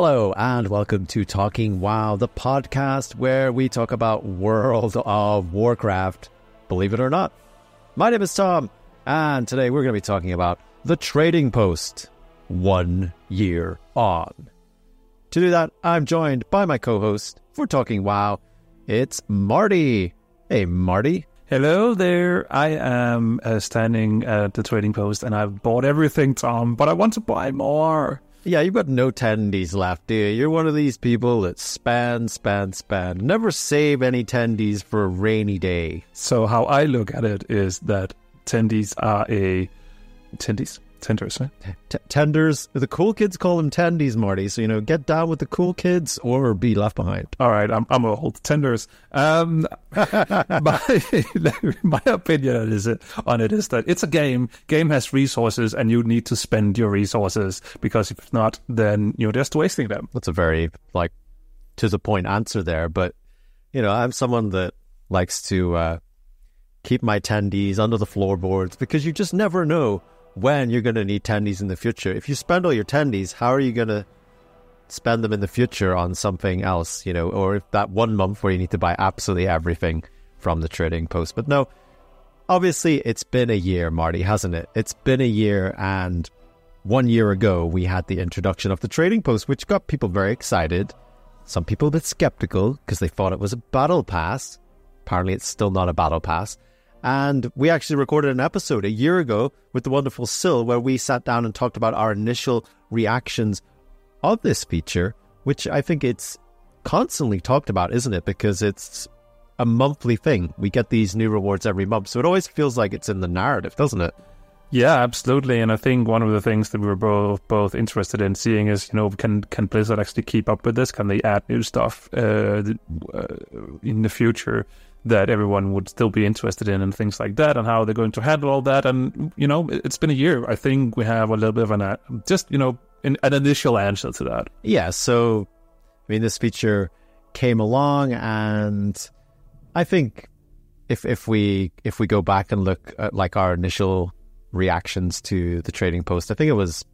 Hello and welcome to Talking WoW, the podcast where we talk about World of Warcraft. Believe it or not. My name is Tom, and today we're going to be talking about the Trading Post, one year on. To do that, I'm joined by my co-host for Talking WoW. It's Marty. Hey, Marty. Hello there. I am uh, standing at the trading post and I've bought everything, Tom, but I want to buy more. Yeah, you've got no tendies left, do you? You're one of these people that span, span, span. Never save any tendies for a rainy day. So, how I look at it is that tendies are a. Tendies? Tenders, right? T- tenders. The cool kids call them tendies, Marty. So, you know, get down with the cool kids or be left behind. All right, I'm, I'm old. Tenders. Um, my, my opinion is it, on it is that it's a game. Game has resources and you need to spend your resources because if not, then you're just wasting them. That's a very, like, to the point answer there. But, you know, I'm someone that likes to uh, keep my tendies under the floorboards because you just never know when you're going to need tendies in the future. If you spend all your tendies, how are you going to spend them in the future on something else, you know, or if that one month where you need to buy absolutely everything from the trading post. But no, obviously it's been a year, Marty, hasn't it? It's been a year and one year ago we had the introduction of the trading post, which got people very excited. Some people a bit skeptical because they thought it was a battle pass. Apparently it's still not a battle pass. And we actually recorded an episode a year ago with the wonderful Sil where we sat down and talked about our initial reactions of this feature, which I think it's constantly talked about, isn't it? Because it's a monthly thing. We get these new rewards every month. So it always feels like it's in the narrative, doesn't it? Yeah, absolutely. And I think one of the things that we were both both interested in seeing is, you know, can can Blizzard actually keep up with this? Can they add new stuff uh, uh, in the future? That everyone would still be interested in and things like that and how they're going to handle all that. And you know it's been a year. I think we have a little bit of an uh, just you know an, an initial answer to that. Yeah so i mean this feature came along and i think if if we if we go back and look at like our initial reactions to the trading post i think it was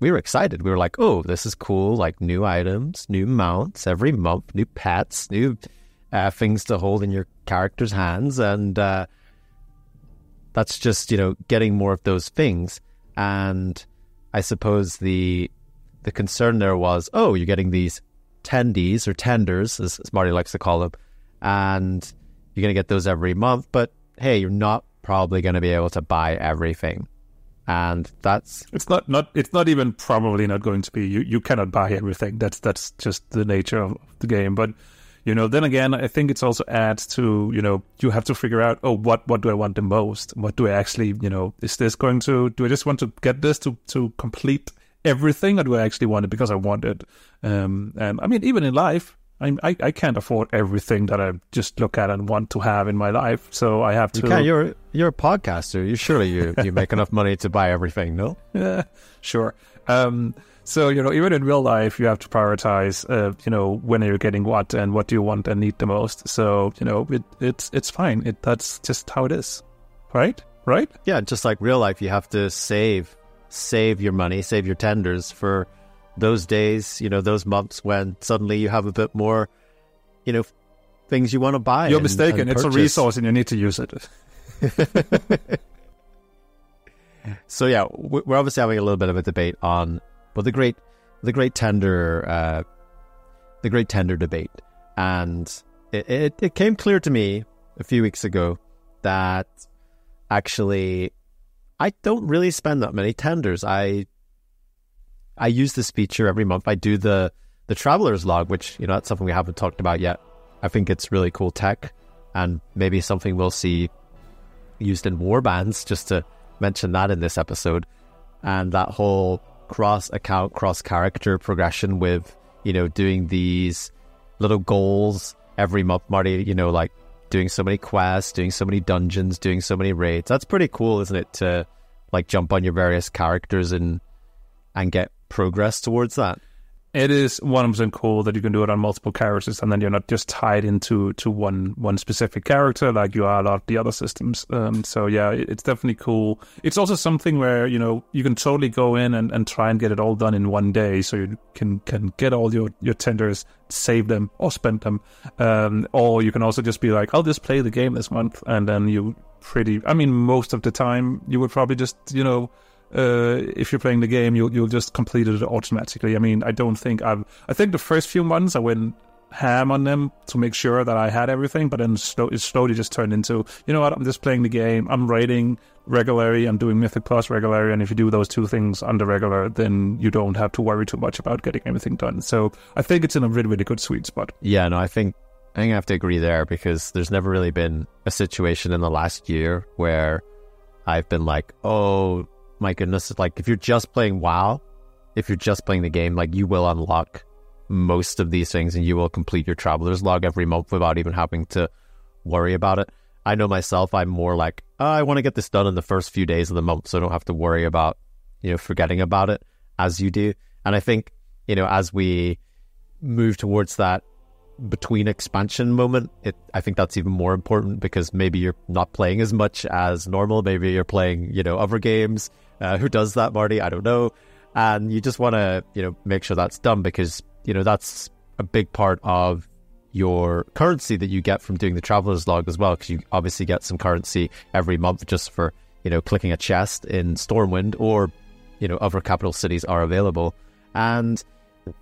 we were excited. We were like oh this is cool. Like new items new mounts every month new pets new uh, things to hold in your character's hands, and uh, that's just you know getting more of those things. And I suppose the the concern there was, oh, you're getting these tendies or tenders, as, as Marty likes to call them, and you're going to get those every month. But hey, you're not probably going to be able to buy everything and that's it's not not it's not even probably not going to be you you cannot buy everything that's that's just the nature of the game but you know then again i think it's also adds to you know you have to figure out oh what what do i want the most what do i actually you know is this going to do i just want to get this to to complete everything or do i actually want it because i want it um and i mean even in life I, I, I can't afford everything that I just look at and want to have in my life, so I have to. You can. You're you're a podcaster. You surely you you make enough money to buy everything, no? Yeah, sure. Um, so, you know, even in real life, you have to prioritize, uh, you know, when you're getting what and what do you want and need the most. So, you know, it, it's it's fine. It That's just how it is. Right? Right? Yeah, just like real life, you have to save, save your money, save your tenders for those days, you know, those months when suddenly you have a bit more, you know, things you want to buy. You're and, mistaken. And it's a resource and you need to use it. so yeah, we're obviously having a little bit of a debate on but the great, the great tender, uh, the great tender debate, and it, it, it came clear to me a few weeks ago that actually I don't really spend that many tenders. I I use this feature every month. I do the the traveler's log, which you know that's something we haven't talked about yet. I think it's really cool tech, and maybe something we'll see used in warbands. Just to mention that in this episode, and that whole cross account, cross character progression with, you know, doing these little goals every month, Marty, you know, like doing so many quests, doing so many dungeons, doing so many raids. That's pretty cool, isn't it? To like jump on your various characters and and get progress towards that. It is one percent cool that you can do it on multiple characters, and then you're not just tied into to one one specific character like you are a lot of the other systems. Um, so yeah, it, it's definitely cool. It's also something where you know you can totally go in and, and try and get it all done in one day, so you can can get all your your tenders, save them or spend them, um, or you can also just be like, I'll just play the game this month, and then you pretty. I mean, most of the time you would probably just you know uh, if you're playing the game, you'll you'll just complete it automatically. I mean, I don't think I've. I think the first few months I went ham on them to make sure that I had everything, but then it slowly just turned into, you know what? I'm just playing the game. I'm raiding regularly. I'm doing Mythic Plus regularly, and if you do those two things under regular, then you don't have to worry too much about getting everything done. So I think it's in a really really good sweet spot. Yeah, no, I think I think I have to agree there because there's never really been a situation in the last year where I've been like, oh my goodness, like if you're just playing WoW, if you're just playing the game, like you will unlock most of these things and you will complete your traveler's log every month without even having to worry about it. I know myself, I'm more like, oh, I want to get this done in the first few days of the month so I don't have to worry about, you know, forgetting about it as you do. And I think, you know, as we move towards that between expansion moment, it I think that's even more important because maybe you're not playing as much as normal. Maybe you're playing, you know, other games uh, who does that, Marty? I don't know. And you just want to, you know, make sure that's done because, you know, that's a big part of your currency that you get from doing the traveler's log as well. Because you obviously get some currency every month just for, you know, clicking a chest in Stormwind or, you know, other capital cities are available. And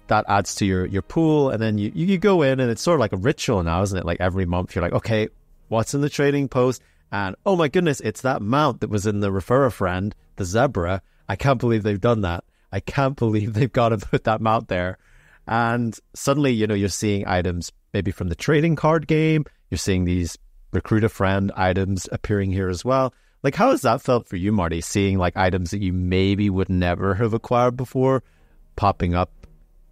that adds to your, your pool. And then you, you go in and it's sort of like a ritual now, isn't it? Like every month you're like, okay, what's in the trading post? And oh my goodness, it's that mount that was in the refer a friend the zebra. I can't believe they've done that. I can't believe they've got to put that mount there. And suddenly, you know, you're seeing items maybe from the trading card game. You're seeing these recruit a friend items appearing here as well. Like, how has that felt for you, Marty? Seeing like items that you maybe would never have acquired before popping up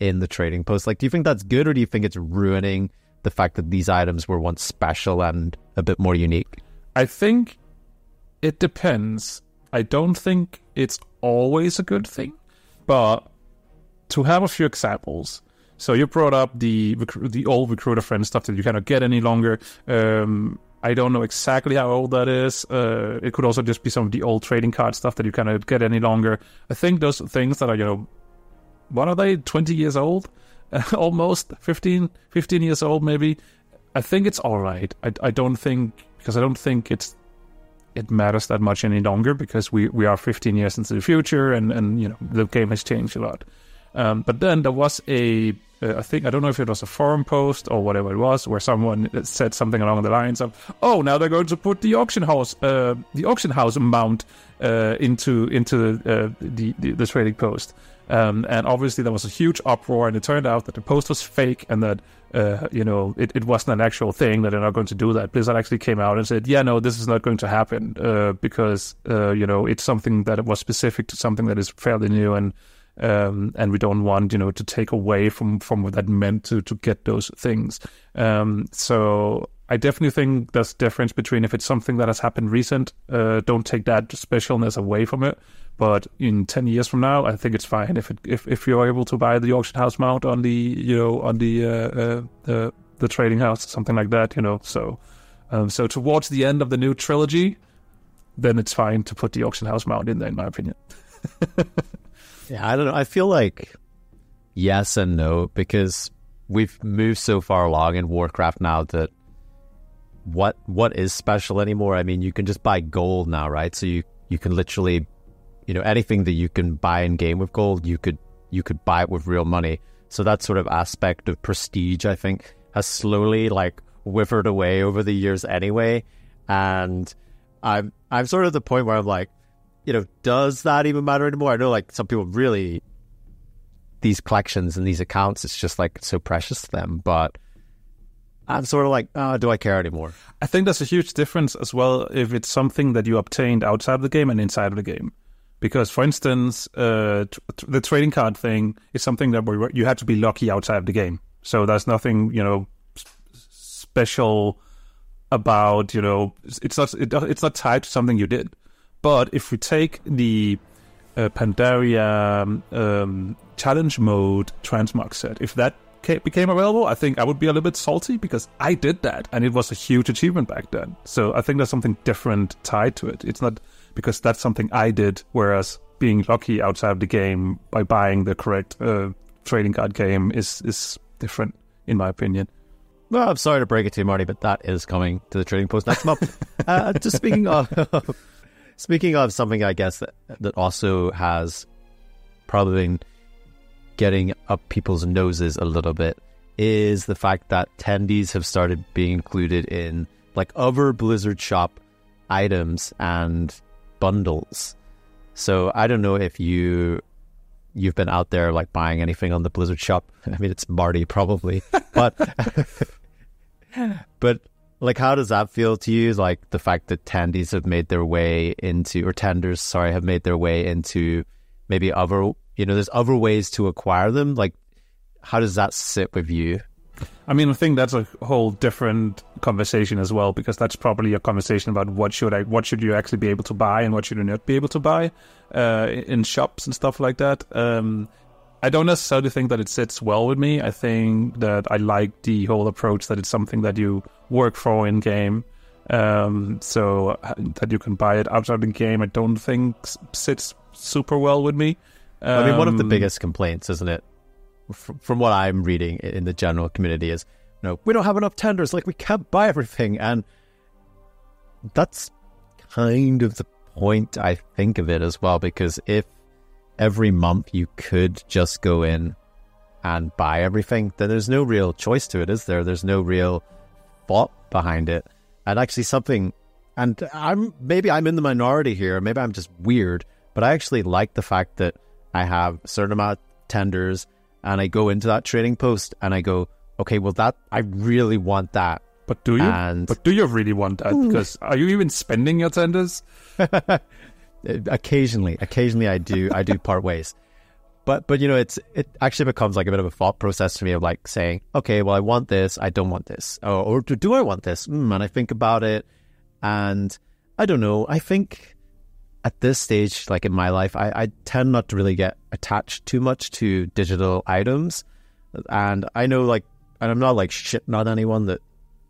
in the trading post. Like, do you think that's good, or do you think it's ruining the fact that these items were once special and a bit more unique? I think it depends. I don't think it's always a good thing, but to have a few examples. So you brought up the the old recruit a friend stuff that you cannot get any longer. Um, I don't know exactly how old that is. Uh, it could also just be some of the old trading card stuff that you cannot get any longer. I think those things that are you know, what are they? Twenty years old, almost 15, 15 years old maybe. I think it's all right. I I don't think because I don't think it's it matters that much any longer because we, we are 15 years into the future and, and you know the game has changed a lot. Um, but then there was a uh, I think I don't know if it was a forum post or whatever it was where someone said something along the lines of, "Oh, now they're going to put the auction house uh, the auction house mount uh, into into uh, the, the, the trading post." Um, and obviously there was a huge uproar, and it turned out that the post was fake and that uh, you know, it, it wasn't an actual thing that they're not going to do that. Blizzard actually came out and said, yeah, no, this is not going to happen uh, because, uh, you know, it's something that was specific to something that is fairly new and um, and we don't want, you know, to take away from, from what that meant to, to get those things. Um, so I definitely think there's a difference between if it's something that has happened recent, uh, don't take that specialness away from it. But in ten years from now, I think it's fine if it, if if you're able to buy the auction house mount on the you know on the uh, uh, the the trading house, something like that, you know. So um, so towards the end of the new trilogy, then it's fine to put the auction house mount in there, in my opinion. yeah, I don't know. I feel like yes and no because we've moved so far along in Warcraft now that what what is special anymore? I mean, you can just buy gold now, right? So you you can literally you know anything that you can buy in game with gold, you could you could buy it with real money. So that sort of aspect of prestige, I think, has slowly like withered away over the years anyway. And I'm I'm sort of the point where I'm like, you know, does that even matter anymore? I know like some people really these collections and these accounts, it's just like so precious to them, but I'm sort of like, oh, do I care anymore? I think there's a huge difference as well if it's something that you obtained outside of the game and inside of the game because for instance uh, t- the trading card thing is something that you had to be lucky outside of the game so there's nothing you know special about you know it's not it, it's not tied to something you did but if we take the uh, Pandaria um, challenge mode transmog set. If that became available, I think I would be a little bit salty because I did that and it was a huge achievement back then. So I think there's something different tied to it. It's not because that's something I did, whereas being lucky outside of the game by buying the correct uh, trading card game is is different, in my opinion. Well, I'm sorry to break it to you, Marty, but that is coming to the trading post next month. uh, just speaking of speaking of something, I guess that that also has probably been getting up people's noses a little bit is the fact that tendies have started being included in like other Blizzard shop items and bundles. So I don't know if you you've been out there like buying anything on the Blizzard shop. I mean, it's Marty probably, but but like, how does that feel to you? Like the fact that tendies have made their way into, or tenders, sorry, have made their way into maybe other, you know, there's other ways to acquire them. Like, how does that sit with you? I mean, I think that's a whole different conversation as well, because that's probably a conversation about what should I, what should you actually be able to buy and what should you not be able to buy uh, in shops and stuff like that. Um, I don't necessarily think that it sits well with me. I think that I like the whole approach that it's something that you work for in game, um, so uh, that you can buy it outside the game. I don't think sits super well with me. I mean, one of the Um, biggest complaints, isn't it, from, from what I'm reading in the general community, is you know we don't have enough tenders. Like we can't buy everything, and that's kind of the point I think of it as well. Because if every month you could just go in and buy everything, then there's no real choice to it, is there? There's no real thought behind it. And actually, something, and I'm maybe I'm in the minority here, maybe I'm just weird, but I actually like the fact that I have a certain amount of tenders and I go into that trading post and I go, okay, well, that I really want that. But do you? And- but do you really want that? Because are you even spending your tenders? occasionally occasionally i do i do part ways but but you know it's it actually becomes like a bit of a thought process to me of like saying okay well i want this i don't want this or, do i want this mm, and i think about it and i don't know i think at this stage like in my life I, I tend not to really get attached too much to digital items and i know like and i'm not like shitting on anyone that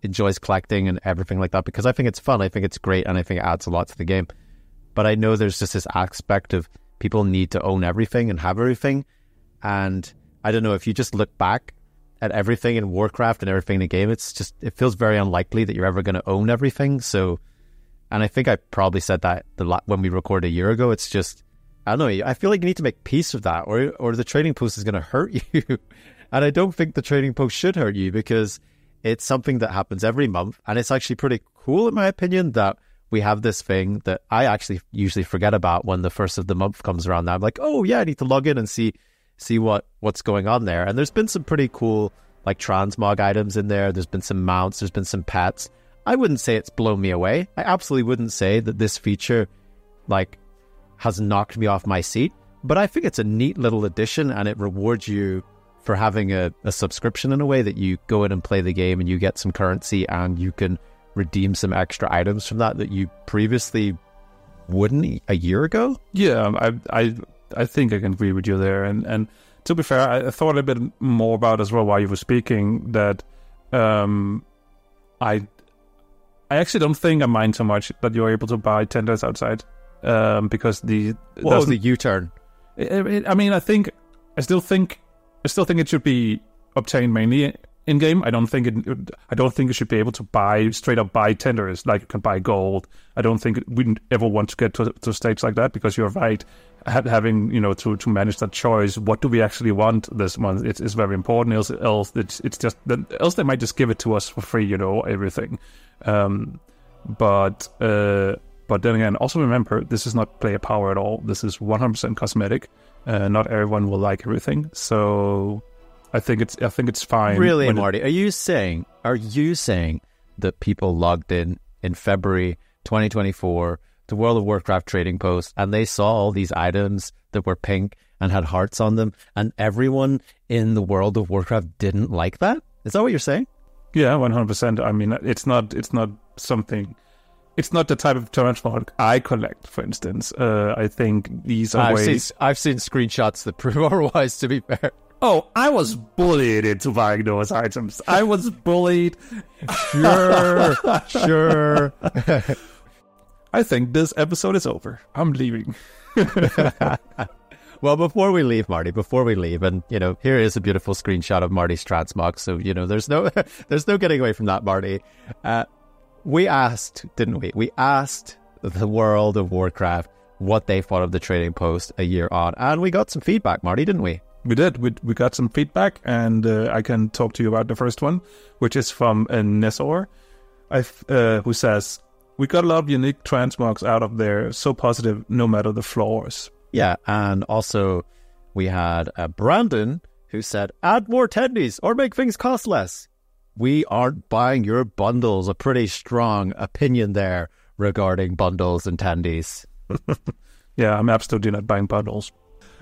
enjoys collecting and everything like that because i think it's fun i think it's great and i think it adds a lot to the game but I know there's just this aspect of people need to own everything and have everything. And I don't know if you just look back at everything in Warcraft and everything in the game, it's just, it feels very unlikely that you're ever going to own everything. So, and I think I probably said that the when we recorded a year ago. It's just, I don't know. I feel like you need to make peace with that, or or the trading post is going to hurt you. and I don't think the trading post should hurt you because it's something that happens every month, and it's actually pretty cool, in my opinion, that we have this thing that I actually usually forget about when the first of the month comes around. Now I'm like, oh yeah, I need to log in and see see what what's going on there. And there's been some pretty cool like transmog items in there. There's been some mounts. There's been some pets. I wouldn't say it's blown me away. I absolutely wouldn't say that this feature like has knocked me off my seat. But I think it's a neat little addition, and it rewards you for having a, a subscription in a way that you go in and play the game and you get some currency and you can redeem some extra items from that that you previously wouldn't a year ago. Yeah, I I I think I can agree with you there. And and to be fair, I, I thought a bit more about as well while you were speaking that um I I actually don't think I mind so much that you're able to buy tenders outside um because the What was the U turn? it, it- I mean, I think I still think I still think it should be obtained mainly in game. I don't think it. I don't think you should be able to buy straight up buy tenders like you can buy gold. I don't think we would ever want to get to, to a stage like that because you're right. Ha- having you know to to manage that choice. What do we actually want this month? It's, it's very important. Else, else it's it's just else they might just give it to us for free. You know everything. Um, but uh, but then again, also remember this is not player power at all. This is 100% cosmetic. Uh, not everyone will like everything, so I think it's I think it's fine. Really, when it- Marty? Are you saying? Are you saying that people logged in in February 2024 to World of Warcraft trading post and they saw all these items that were pink and had hearts on them, and everyone in the World of Warcraft didn't like that? Is that what you're saying? Yeah, one hundred percent. I mean, it's not it's not something it's not the type of transmog I collect, for instance. Uh, I think these are I've ways. seen, I've seen screenshots that prove otherwise. To be fair, Oh, I was bullied into buying those items. I was bullied. sure, sure. I think this episode is over. I'm leaving. Well, before we leave, Marty, before we leave, and you know, here is a beautiful screenshot of Marty's transmog. So you know, there's no, there's no getting away from that, Marty. Uh, we asked, didn't we? We asked the world of Warcraft what they thought of the trading post a year on, and we got some feedback, Marty, didn't we? We did. We, we got some feedback, and uh, I can talk to you about the first one, which is from uh, Nesor, uh, who says, We got a lot of unique transmogs out of there, so positive no matter the flaws. Yeah, and also we had uh, Brandon who said, "Add more tendies or make things cost less." We aren't buying your bundles. A pretty strong opinion there regarding bundles and tendies. Yeah, I'm absolutely not buying bundles.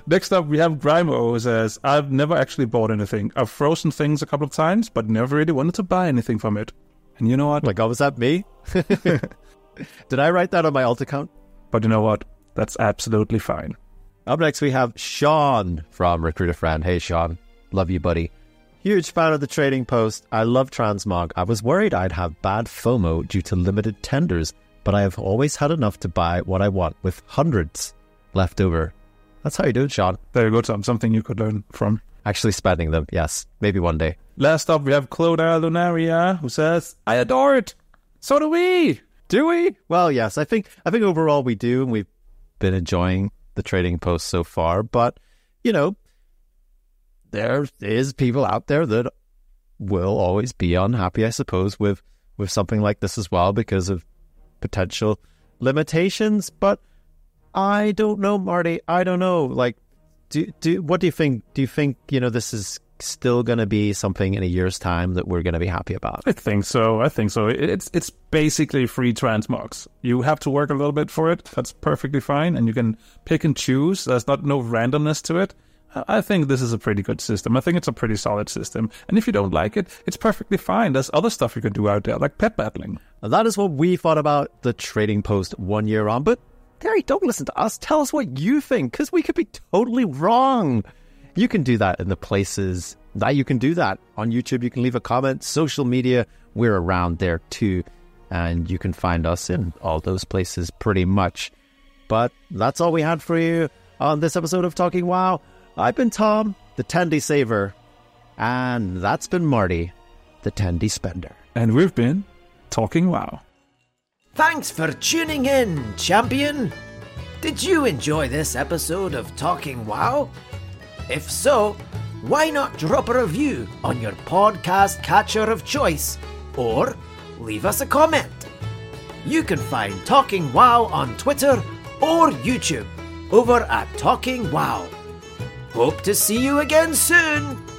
Next up, we have Grimo who says, I've never actually bought anything. I've frozen things a couple of times, but never really wanted to buy anything from it. And you know what? Like, oh, was that me? Did I write that on my alt account? But you know what? That's absolutely fine. Up next, we have Sean from Recruiter Friend. Hey, Sean. Love you, buddy. Huge fan of the trading post. I love Transmog. I was worried I'd have bad FOMO due to limited tenders, but I have always had enough to buy what I want with hundreds left over. That's how you do it, Sean. There you go, Tom. Something you could learn from. Actually spending them, yes. Maybe one day. Last up, we have Clodagh Lunaria, who says, I adore it. So do we. Do we? Well, yes. I think I think overall we do, and we've been enjoying the trading post so far. But you know, there is people out there that will always be unhappy, I suppose, with with something like this as well because of potential limitations. But I don't know, Marty. I don't know. Like, do do what do you think? Do you think you know this is still going to be something in a year's time that we're going to be happy about? I think so. I think so. It's it's basically free transmogs. You have to work a little bit for it. That's perfectly fine, and you can pick and choose. There's not no randomness to it. I think this is a pretty good system. I think it's a pretty solid system. And if you don't like it, it's perfectly fine. There's other stuff you can do out there, like pet battling. And that is what we thought about the trading post one year on. But Gary, don't listen to us. Tell us what you think, because we could be totally wrong. You can do that in the places that you can do that on YouTube. You can leave a comment, social media. We're around there too, and you can find us in all those places pretty much. But that's all we had for you on this episode of Talking WoW. I've been Tom, the Tendy Saver, and that's been Marty, the Tendy Spender. And we've been talking wow. Thanks for tuning in, champion! Did you enjoy this episode of Talking WoW? If so, why not drop a review on your podcast catcher of choice or leave us a comment? You can find Talking WoW on Twitter or YouTube over at Talking WoW. Hope to see you again soon!